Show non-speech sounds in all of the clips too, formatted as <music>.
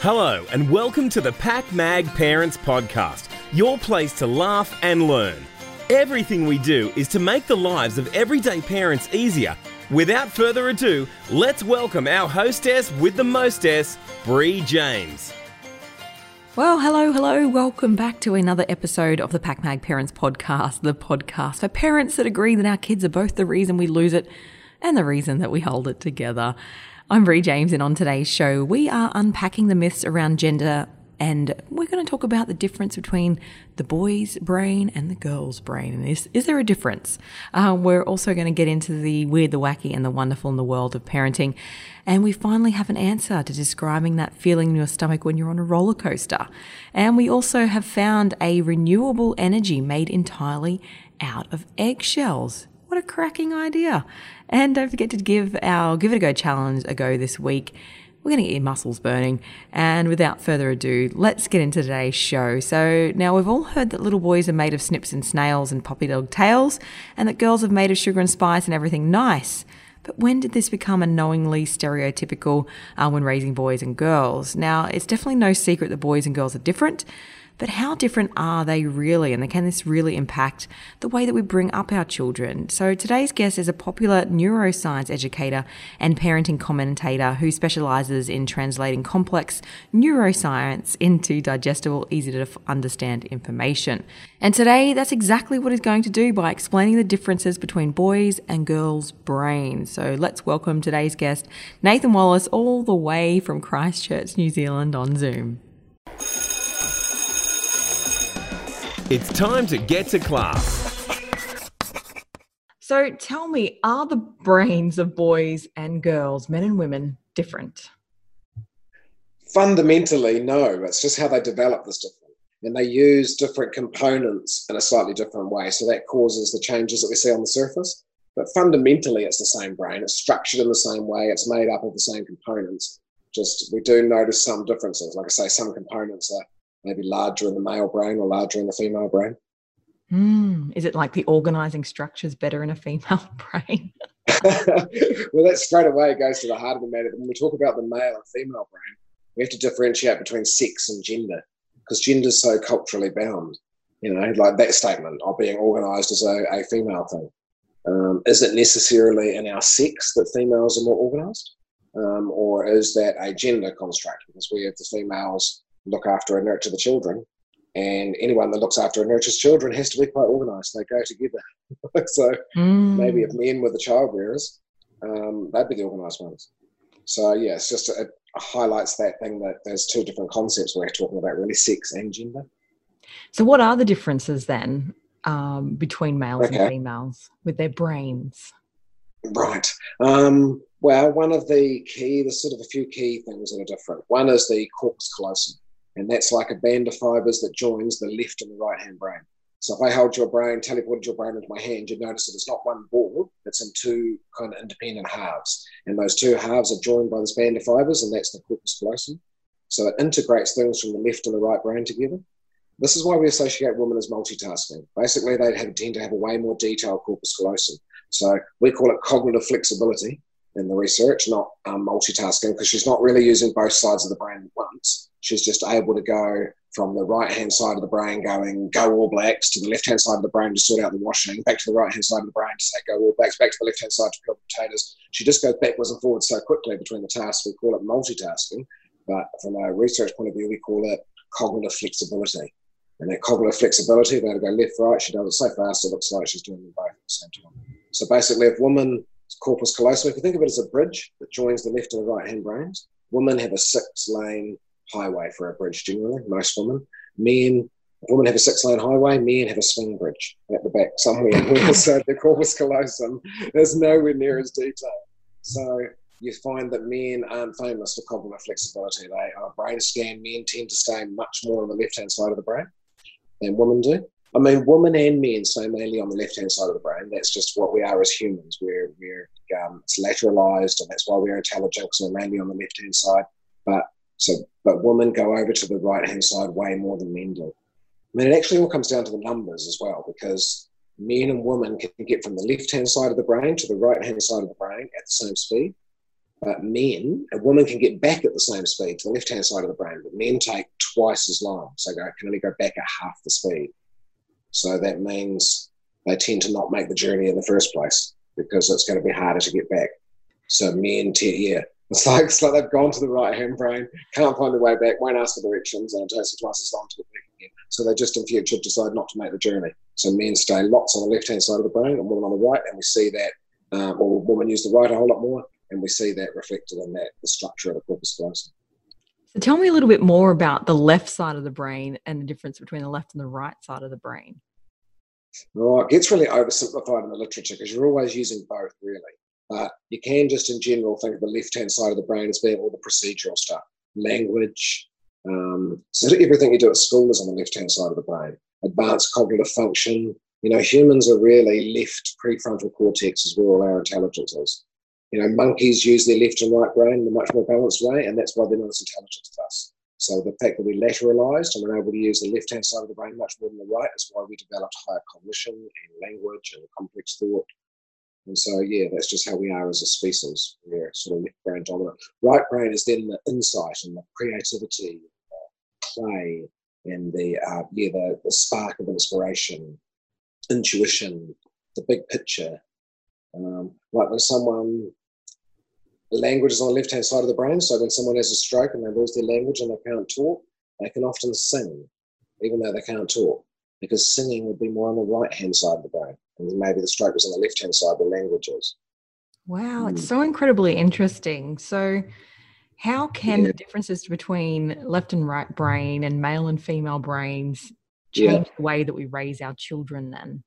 Hello, and welcome to the PakMag Parents Podcast, your place to laugh and learn. Everything we do is to make the lives of everyday parents easier. Without further ado, let's welcome our hostess with the mostess, Bree James. Well, hello, hello. Welcome back to another episode of the PakMag Parents Podcast, the podcast for parents that agree that our kids are both the reason we lose it and the reason that we hold it together. I'm Bree James, and on today's show, we are unpacking the myths around gender and we're going to talk about the difference between the boy's brain and the girl's brain. Is, is there a difference? Uh, we're also going to get into the weird, the wacky, and the wonderful in the world of parenting. And we finally have an answer to describing that feeling in your stomach when you're on a roller coaster. And we also have found a renewable energy made entirely out of eggshells. What a cracking idea. And don't forget to give our Give It a Go challenge a go this week. We're going to get your muscles burning. And without further ado, let's get into today's show. So, now we've all heard that little boys are made of snips and snails and puppy dog tails, and that girls are made of sugar and spice and everything nice. But when did this become unknowingly stereotypical uh, when raising boys and girls? Now, it's definitely no secret that boys and girls are different. But how different are they really? And can this really impact the way that we bring up our children? So today's guest is a popular neuroscience educator and parenting commentator who specializes in translating complex neuroscience into digestible, easy to understand information. And today, that's exactly what he's going to do by explaining the differences between boys and girls' brains. So let's welcome today's guest, Nathan Wallis, all the way from Christchurch, New Zealand on Zoom. It's time to get to class. So tell me, are the brains of boys and girls, men and women, different? Fundamentally, no. It's just how they develop this different. And they use different components in a slightly different way. So that causes the changes that we see on the surface. But fundamentally, it's the same brain. It's structured in the same way. It's made up of the same components. Just we do notice some differences. Like I say, some components are maybe larger in the male brain or larger in the female brain. Mm, is it like the organizing structure is better in a female <laughs> brain? <laughs> well, that straight away goes to the heart of the matter. When we talk about the male and female brain, we have to differentiate between sex and gender because gender is so culturally bound. You know, like that statement of being organized as a, a female thing. Um, is it necessarily in our sex that females are more organized? Um, or is that a gender construct? Because we have the females look after and nurture the children. And anyone that looks after and nurtures children has to be quite organised. They go together. <laughs> so mm. maybe if men were the child bearers, um, they'd be the organised ones. So yeah, it's just it highlights that thing that there's two different concepts we're talking about, really, sex and gender. So what are the differences then um, between males okay. and females with their brains? Right. Um, well, one of the key, there's sort of a few key things that are different. One is the corpus callosum. And that's like a band of fibers that joins the left and the right hand brain. So if I hold your brain, teleported your brain into my hand, you'd notice that it's not one ball, it's in two kind of independent halves. And those two halves are joined by this band of fibers, and that's the corpus callosum. So it integrates things from the left and the right brain together. This is why we associate women as multitasking. Basically, they tend to have a way more detailed corpus callosum. So we call it cognitive flexibility in the research, not um, multitasking, because she's not really using both sides of the brain at once she's just able to go from the right hand side of the brain going go all blacks to the left hand side of the brain to sort out the washing, back to the right hand side of the brain to say go all blacks, back to the left hand side to peel potatoes. She just goes backwards and forwards so quickly between the tasks. We call it multitasking, but from a research point of view, we call it cognitive flexibility. And that cognitive flexibility, they go left, right, she does it so fast it looks like she's doing them both at the same time. So basically, if woman corpus callosum, if you think of it as a bridge that joins the left and the right hand brains, women have a six lane highway for a bridge generally, most women. Men, women have a six lane highway, men have a swing bridge at the back somewhere. <laughs> so the corpus callosum is nowhere near as detailed. So you find that men aren't famous for cognitive flexibility. They are brain scan, men tend to stay much more on the left hand side of the brain than women do. I mean, women and men so mainly on the left hand side of the brain. That's just what we are as humans. We're, we're um, it's lateralized, and that's why we're intelligent we're mainly on the left hand side. But so, but women go over to the right hand side way more than men do. I mean, it actually all comes down to the numbers as well, because men and women can get from the left hand side of the brain to the right hand side of the brain at the same speed. But men, a woman can get back at the same speed to the left hand side of the brain, but men take twice as long. So they can only go back at half the speed. So that means they tend to not make the journey in the first place because it's going to be harder to get back. So men, t- yeah, <laughs> it's like, it's like they've gone to the right hand brain, can't find their way back, won't ask for directions, and it takes them twice as long to get back again. So they just in future decide not to make the journey. So men stay lots on the left hand side of the brain and women on the right, and we see that, um, or women use the right a whole lot more, and we see that reflected in that the structure of the corpus callosum. Tell me a little bit more about the left side of the brain and the difference between the left and the right side of the brain. Well, it gets really oversimplified in the literature because you're always using both, really. But you can just in general think of the left hand side of the brain as being all the procedural stuff, language. Um, so everything you do at school is on the left hand side of the brain. Advanced cognitive function. You know, humans are really left prefrontal cortex is where all our intelligence is. You know, monkeys use their left and right brain in a much more balanced way, and that's why they're not as intelligent as us. So the fact that we lateralized and we're able to use the left hand side of the brain much more than the right is why we developed higher cognition and language and complex thought and so, yeah, that's just how we are as a species. We're sort of left brain dominant. Right brain is then the insight and the creativity, the play, and the uh, yeah, the, the spark of inspiration, intuition, the big picture. Um, like when someone language is on the left hand side of the brain, so when someone has a stroke and they lose their language and they can't talk, they can often sing, even though they can't talk, because singing would be more on the right hand side of the brain and maybe the stroke was on the left hand side, the languages. Wow, it's hmm. so incredibly interesting. So, how can yeah. the differences between left and right brain and male and female brains change yeah. the way that we raise our children then?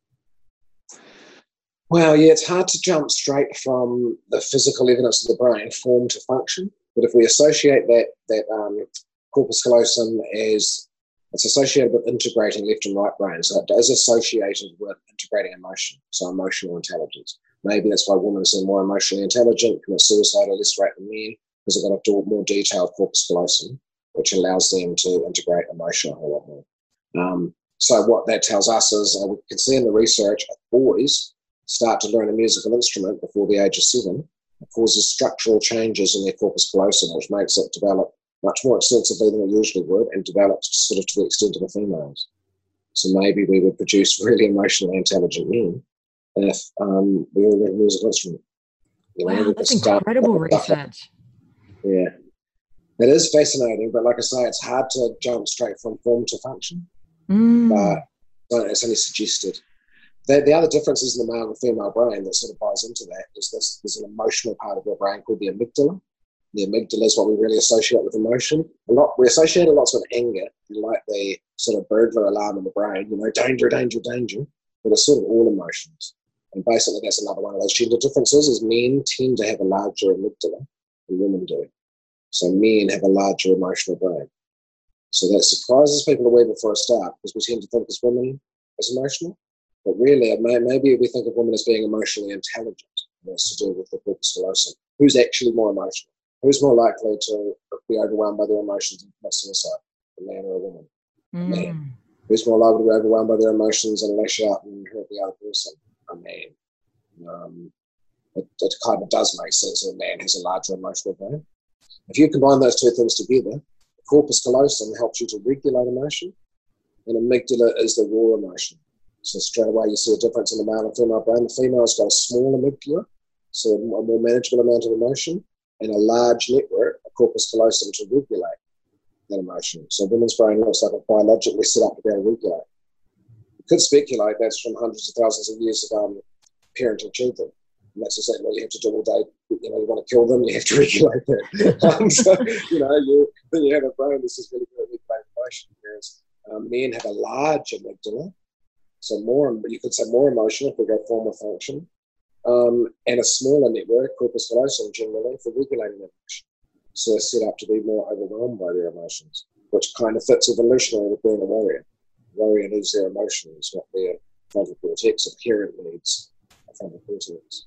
Well, yeah, it's hard to jump straight from the physical evidence of the brain form to function. But if we associate that that um, corpus callosum as it's associated with integrating left and right brain. So it is associated with integrating emotion, so emotional intelligence. Maybe that's why women are more emotionally intelligent, commit suicide at less rate than men, because they've got a more detailed corpus callosum, which allows them to integrate emotion a whole lot more. Um, so what that tells us is, uh, we can see in the research, boys start to learn a musical instrument before the age of seven, causes structural changes in their corpus callosum, which makes it develop much more extensively than it usually would and develops sort of to the extent of the females. So maybe we would produce really emotionally intelligent men if um, we all learned a musical instrument. You know, wow, that's incredible research. <laughs> Yeah. It is fascinating, but like I say, it's hard to jump straight from form to function. Mm. But it's only suggested. The, the other differences in the male and female brain that sort of buys into that is this there's an emotional part of your brain called the amygdala, the amygdala is what we really associate with emotion. A lot we associate a lot with anger, like the sort of burglar alarm in the brain, you know, danger, danger, danger. But it's sort of all emotions. And basically that's another one of those gender differences is men tend to have a larger amygdala than women do. So men have a larger emotional brain. So that surprises people a wee before a start because we tend to think as women as emotional. But really, maybe we think of women as being emotionally intelligent. That's to do with the corpus callosum. Who's actually more emotional? Who's more likely to be overwhelmed by their emotions and commit suicide, a man or a woman? Mm. A man. Hmm. Who's more likely to be overwhelmed by their emotions and lash out and hurt the other person? A man. Um, it, it, kind of does make sense that a man has a larger emotional brain. If you combine those two things together, corpus callosum helps you to regulate emotion, and amygdala is the raw emotion. So straight away you see a difference in the male and female brain. The female's got a small amygdala, so a more manageable amount of emotion, and a large network, a corpus callosum, to regulate that emotion. So women's brain looks like a biologically set up to be able to regulate. You could speculate that's from hundreds of thousands of years of um, parenting children. And that's exactly what you have to do all day. You know, you want to kill them, you have to <laughs> regulate that. um, so, you know, you, you have a brain that's just really good at regulating emotion. Whereas um, men have a large amygdala, so more, but you could say more emotional if we go form or function um, and a smaller network, corpus callosum, generally for regulating emotion. So they're set up to be more overwhelmed by their emotions, which kind of fits evolutionarily with being a warrior. warrior needs their emotions, not their frontal cortex. A parent needs a frontal cortex.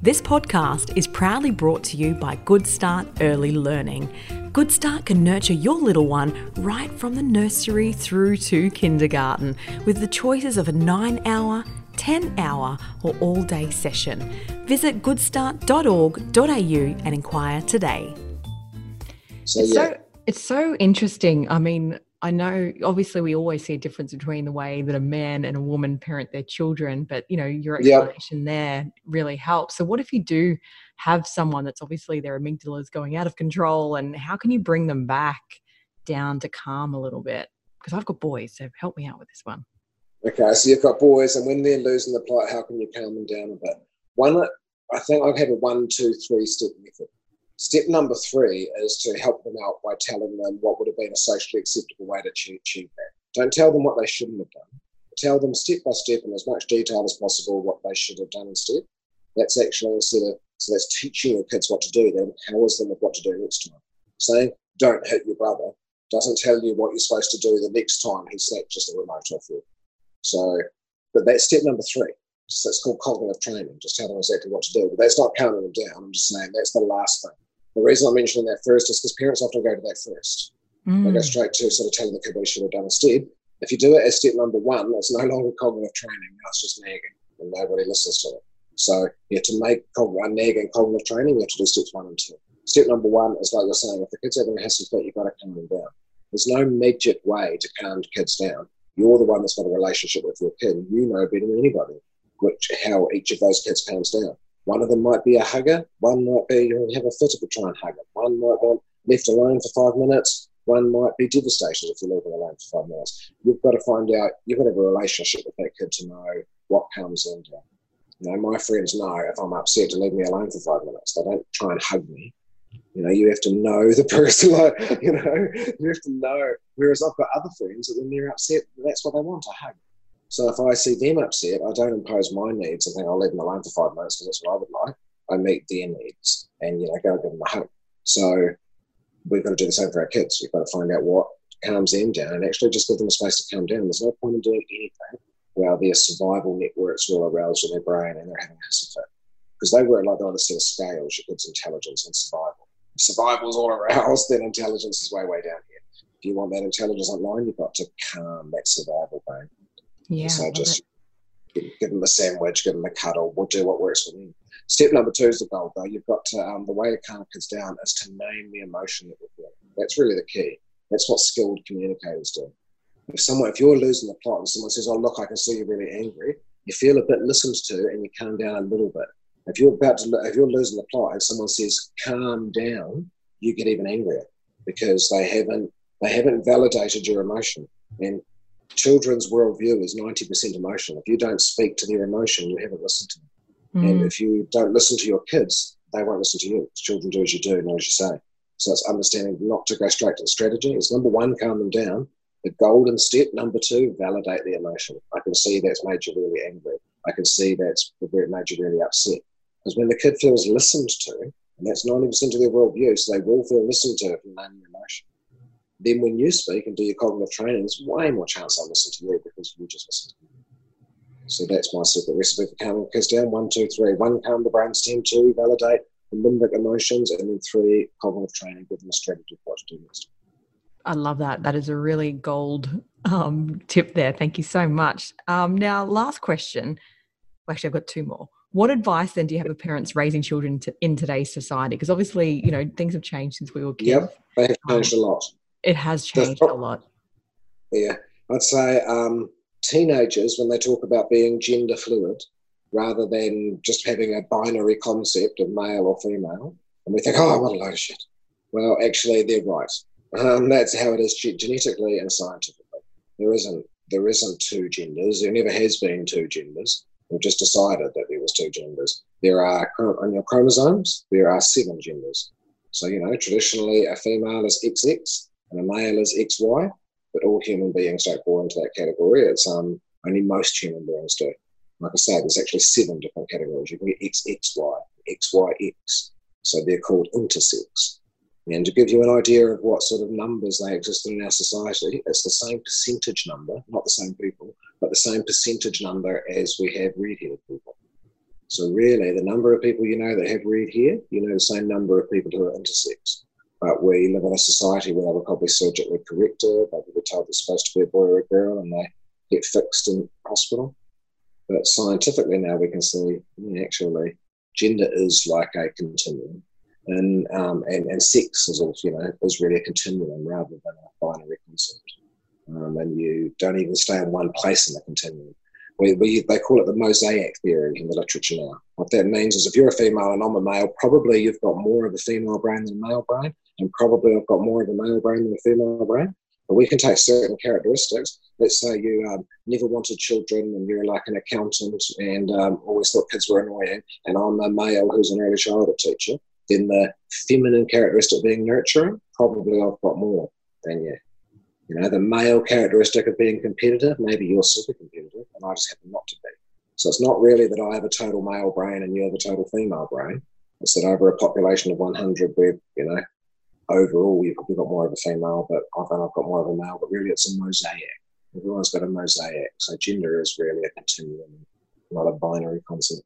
This podcast is proudly brought to you by Good Start Early Learning. Good Start can nurture your little one right from the nursery through to kindergarten with the choices of a nine hour 10 hour or all day session. Visit goodstart.org.au and inquire today. So It's yeah, so it's so interesting. I mean, I know obviously we always see a difference between the way that a man and a woman parent their children, but you know, your Yep. explanation there really helps. So what if you do have someone that's obviously their amygdala is going out of control and how can you bring them back down to calm a little bit? Because I've got boys, so help me out with this one. Okay, so you've got boys, and when they're losing the plot, how can you calm them down a bit? One, I think I'd have a one, two, three step method. Step number three is to help them out by telling them what would have been a socially acceptable way to achieve, that. Don't tell them what they shouldn't have done. Tell them step by step in as much detail as possible what they should have done instead. That's actually instead of so that's teaching your kids what to do, then empowers them with what to do next time. Saying don't hit your brother doesn't tell you what you're supposed to do the next time he snatches the remote off you. So, but that's step number three. So it's called cognitive training. Just tell them exactly what to do. But that's not calming them down. I'm just saying that's the last thing. The reason I'm mentioning that first is because parents often go to that first. They Mm. go straight to sort of telling the kid what he should have done instead. If you do it as step number one, it's no <laughs> longer cognitive training. Now it's just nagging, and nobody listens to it. So, yeah, to make cog- uh, nagging cognitive training, you have to do steps one and two. Step number one is like you're saying, if the kid's having a hissy fit, you've got to calm them down. There's no magic way to calm kids down. You're the one that's got a relationship with your kid. You know better than anybody which how each of those kids calms down. One of them might be a hugger. One might be you have a fit if try and hug them. One might want left alone for five minutes. One might be devastated if you leave them alone for five minutes. You've got to find out. You've got to have a relationship with that kid to know what comes down. You know, my friends know if I'm upset to leave me alone for five minutes. They don't try and hug me. You know, you have to know the <laughs> person. Like, you know, you have to know. Whereas I've got other friends that when they're upset, that's what they want a hug. So if I see them upset, I don't impose my needs and think I'll leave them alone for five minutes because that's what I would like. I meet their needs and you know go give them a hug. So we've got to do the same for our kids. We've got to find out what calms them down and actually just give them a space to calm down. There's no point in doing anything while their survival networks are all aroused in their brain and they're having a hissy fit. Because they work like on a set of scales, your kids' intelligence and survival. If survival's all aroused, <laughs> then intelligence is way, way down here. If you want that intelligence online, you've got to calm that survival brain. Yeah. so just give, give them a sandwich, give them a cuddle, we'll do what works for them. Step number two is the goal, though. You've got to, um, the way to calm kids down is to name the emotion that you're feeling. That's really the key. That's what skilled communicators do. If someone, if you're losing the plot and someone says, "Oh, look, I can see you're really angry," you feel a bit listened to and you calm down a little bit. If you're about to, if you're losing the plot and someone says, "Calm down," you get even angrier because they haven't they haven't validated your emotion. And children's worldview is 90% emotional. If you don't speak to their emotion, you haven't listened to them. And Mm. if you don't listen to your kids, they won't listen to you. Children do as you do, not as you say. So it's understanding not to go straight to the strategy. It's number one, calm them down. The golden step, number two, validate the emotion. I can see that's made you really angry. I can see that's made you really upset. Because when the kid feels listened to, and that's 90% of their worldview, so they will feel listened to if you name the emotion. Then when you speak and do your cognitive training, there's way more chance I'll listen to you because you just listen to them. So that's my secret recipe for calming kids down. One, two, three. One, calm the brainstem. Two, validate the limbic emotions. And then three, cognitive training. Give them a strategy for what to do next. I love that. That is a really gold um, tip there. Thank you so much. Um, now, last question. Well, actually, I've got two more. What advice then do you have for parents raising children to, in today's society? Because obviously, you know, things have changed since we were kids. Yep, they have changed a lot. It has changed a lot. Yeah, I'd say um, teenagers, when they talk about being gender fluid, rather than just having a binary concept of male or female, and we think, oh, what a load of shit. Well, actually, they're right. Um, that's how it is ge- genetically and scientifically. There isn't there isn't two genders. There never has been two genders. We've just decided that there was two genders. There are on your chromosomes. There are seven genders. So you know, traditionally, a female is XX and a male is XY but all human beings don't fall into that category. It's um only most human beings do. Like I say, there's actually seven different categories. You can get XXY, XYX. So they're called intersex. And to give you an idea of what sort of numbers they exist in our society, it's the same percentage number, not the same people, but the same percentage number as we have red-haired people. So really, the number of people you know that have red hair, you know the same number of people who are intersex. But we live in a society where they were probably surgically corrected, they were told they're supposed to be a boy or a girl, and they get fixed in hospital. But scientifically now we can see yeah, actually gender is like a continuum, and um, and and sex is also you know is really a continuum rather than a binary concept. Um, and you don't even stay in one place in the continuum. We, we, they call it the mosaic theory in the literature now. What that means is if you're a female and I'm a male, probably you've got more of a female brain than a male brain, and probably I've got more of a male brain than a female brain. But we can take certain characteristics. Let's say you um, never wanted children and you're like an accountant and um, always thought kids were annoying, and I'm a male who's an early childhood teacher. Then the feminine characteristic being nurturing, probably I've got more than you. You know, the male characteristic of being competitive, maybe you're super competitive and I just happen not to be. So it's not really that I have a total male brain and you have a total female brain. It's that over a population of 100, we're, you know, overall you've probably got more of a female, but often I've got more of a male, but really it's a mosaic. Everyone's got a mosaic. So gender is really a continuum, not a binary concept.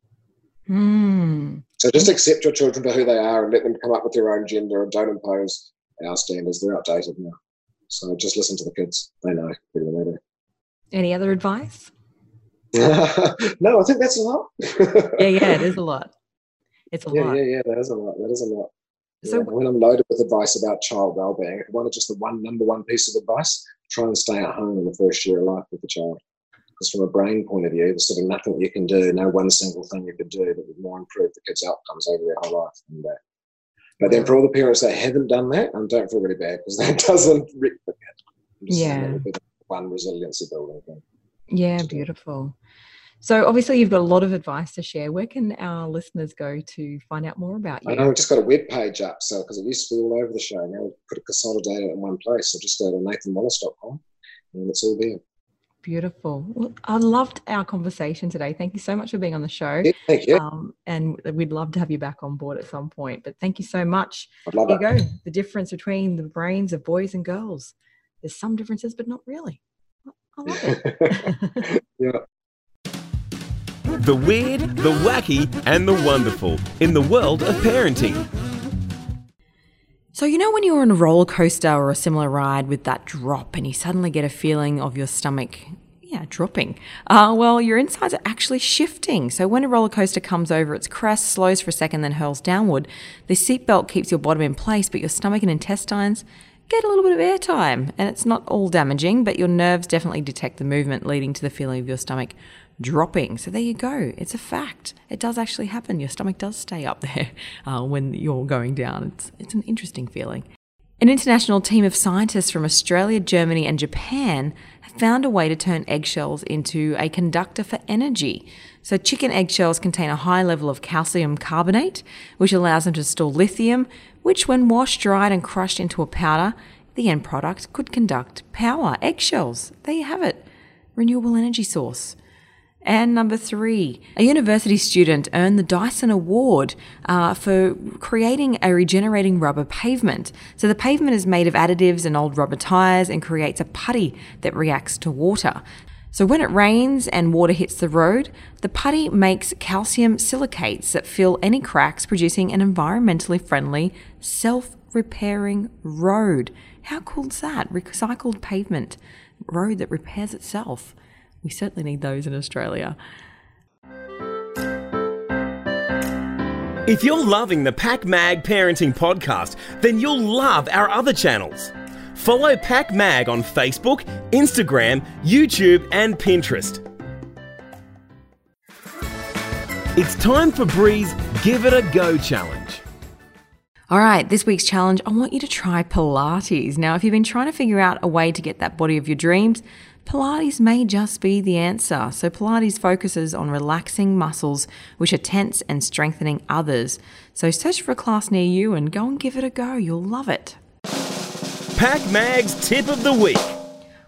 Mm. So just accept your children for who they are and let them come up with their own gender and don't impose our standards. They're outdated now. So just listen to the kids. They know better than we do. Any other advice? <laughs> no, I think that's a lot. yeah, yeah, it is <laughs> a lot. It's a yeah, lot. Yeah, yeah, that is a lot. That is a lot. So yeah, when I'm loaded with advice about child well-being, if you wanted just the one number one piece of advice, try and stay at home in the first year of life with the child. Because from a brain point of view, there's sort of nothing you can do, no one single thing you could do that would more improve the kid's outcomes over their whole life than that. But then for all the parents that haven't done that, I don't feel really bad because that <laughs> doesn't replicate. Yeah. One resiliency building thing. Yeah, beautiful. So obviously you've got a lot of advice to share. Where can our listeners go to find out more about you? I know we've just got a web page up, so because it used to be all over the show. Now we've put it consolidated in one place. So just go to nathanwallis.com and it's all there. Beautiful. Well, I loved our conversation today. Thank you so much for being on the show. Yeah, thank you. Um, and we'd love to have you back on board at some point. But thank you so much. I'd love there it. you go. The difference between the brains of boys and girls. There's some differences, but not really. I love it. <laughs> yeah. The weird, the wacky, and the wonderful in the world of parenting. So, you know, when you're on a roller coaster or a similar ride with that drop and you suddenly get a feeling of your stomach, yeah, dropping. Uh, well, your insides are actually shifting. So, when a roller coaster comes over its crest, slows for a second, then hurls downward, the seatbelt keeps your bottom in place, but your stomach and intestines get a little bit of airtime. And it's not all damaging, but your nerves definitely detect the movement, leading to the feeling of your stomach dropping. So there you go. It's a fact. It does actually happen. Your stomach does stay up there <laughs> uh, when you're going down. It's, it's an interesting feeling. An international team of scientists from Australia, Germany, and Japan have found a way to turn eggshells into a conductor for energy. So, chicken eggshells contain a high level of calcium carbonate, which allows them to store lithium, which, when washed, dried, and crushed into a powder, the end product could conduct power. Eggshells. There you have it. Renewable energy source. And number three, a university student earned the Dyson Award uh, for creating a regenerating rubber pavement. So the pavement is made of additives and old rubber tires and creates a putty that reacts to water. So when it rains and water hits the road, the putty makes calcium silicates that fill any cracks, producing an environmentally friendly, self repairing road. How cool is that? Recycled pavement road that repairs itself. We certainly need those in Australia. If you're loving the PakMag Parenting Podcast, then you'll love our other channels. Follow PakMag on Facebook, Instagram, YouTube, and Pinterest. It's time for Bree's Give It a Go challenge. All right, this week's challenge, I want you to try Pilates. Now, if you've been trying to figure out a way to get that body of your dreams, Pilates may just be the answer. So, Pilates focuses on relaxing muscles which are tense and strengthening others. So, search for a class near you and go and give it a go. You'll love it. PakMag's Tip of the Week.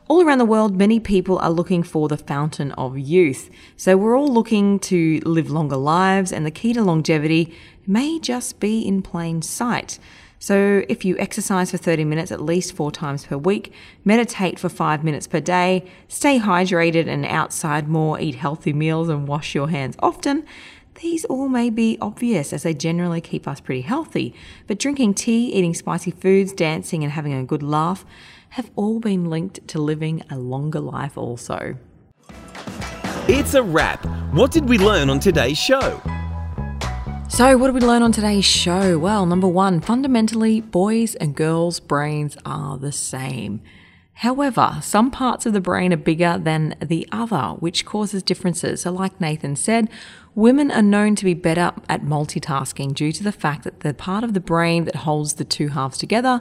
All around the world, many people are looking for the fountain of youth. So, we're all looking to live longer lives, and the key to longevity may just be in plain sight. So, if you exercise for 30 minutes at least four times per week, meditate for five minutes per day, stay hydrated and outside more, eat healthy meals, and wash your hands often, these all may be obvious as they generally keep us pretty healthy. But drinking tea, eating spicy foods, dancing, and having a good laugh have all been linked to living a longer life, also. It's a wrap. What did we learn on today's show? So, what did we learn on today's show? Well, number one, fundamentally, boys' and girls' brains are the same. However, some parts of the brain are bigger than the other, which causes differences. So, like Nathan said, women are known to be better at multitasking due to the fact that the part of the brain that holds the two halves together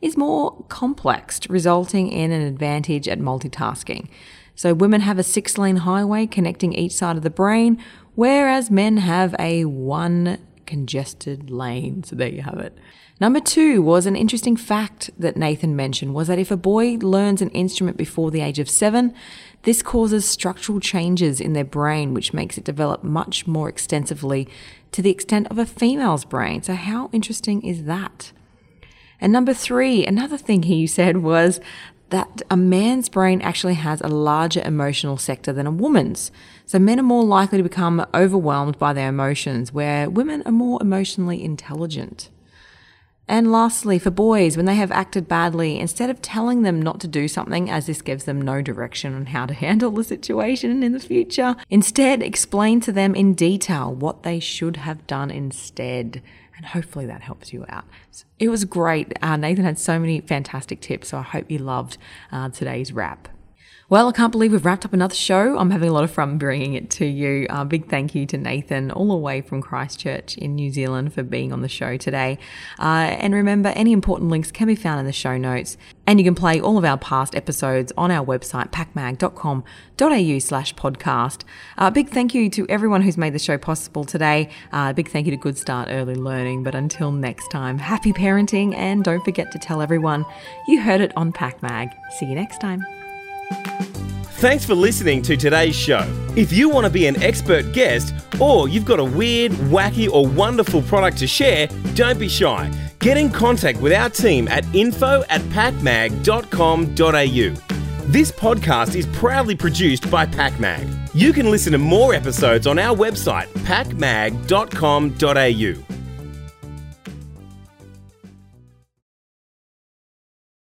is more complex, resulting in an advantage at multitasking. So, women have a six lane highway connecting each side of the brain, whereas men have a one congested lane. So there you have it. Number two was an interesting fact that Nathan mentioned was that if a boy learns an instrument before the age of seven, this causes structural changes in their brain, which makes it develop much more extensively to the extent of a female's brain. So how interesting is that? And number three, another thing he said was that a man's brain actually has a larger emotional sector than a woman's. So men are more likely to become overwhelmed by their emotions, where women are more emotionally intelligent. And lastly, for boys, when they have acted badly, instead of telling them not to do something, as this gives them no direction on how to <laughs> handle the situation in the future, instead explain to them in detail what they should have done instead. And hopefully that helps you out. It was great. Uh, Nathan had so many fantastic tips, so I hope you loved uh, today's wrap. Well, I can't believe we've wrapped up another show. I'm having a lot of fun bringing it to you. A uh, big thank you to Nathan, all the way from Christchurch in New Zealand, for being on the show today. Uh, and remember, any important links can be found in the show notes. And you can play all of our past episodes on our website, pakmag.com.au slash podcast. A uh, big thank you to everyone who's made the show possible today. A uh, big thank you to Good Start Early Learning. But until next time, happy parenting and don't forget to tell everyone you heard it on PakMag. See you next time. Thanks for listening to today's show. If you want to be an expert guest or you've got a weird, wacky, or wonderful product to share, don't be shy. Get in contact with our team at info at pakmag.com.au. This podcast is proudly produced by PakMag. You can listen to more episodes on our website, pakmag.com.au.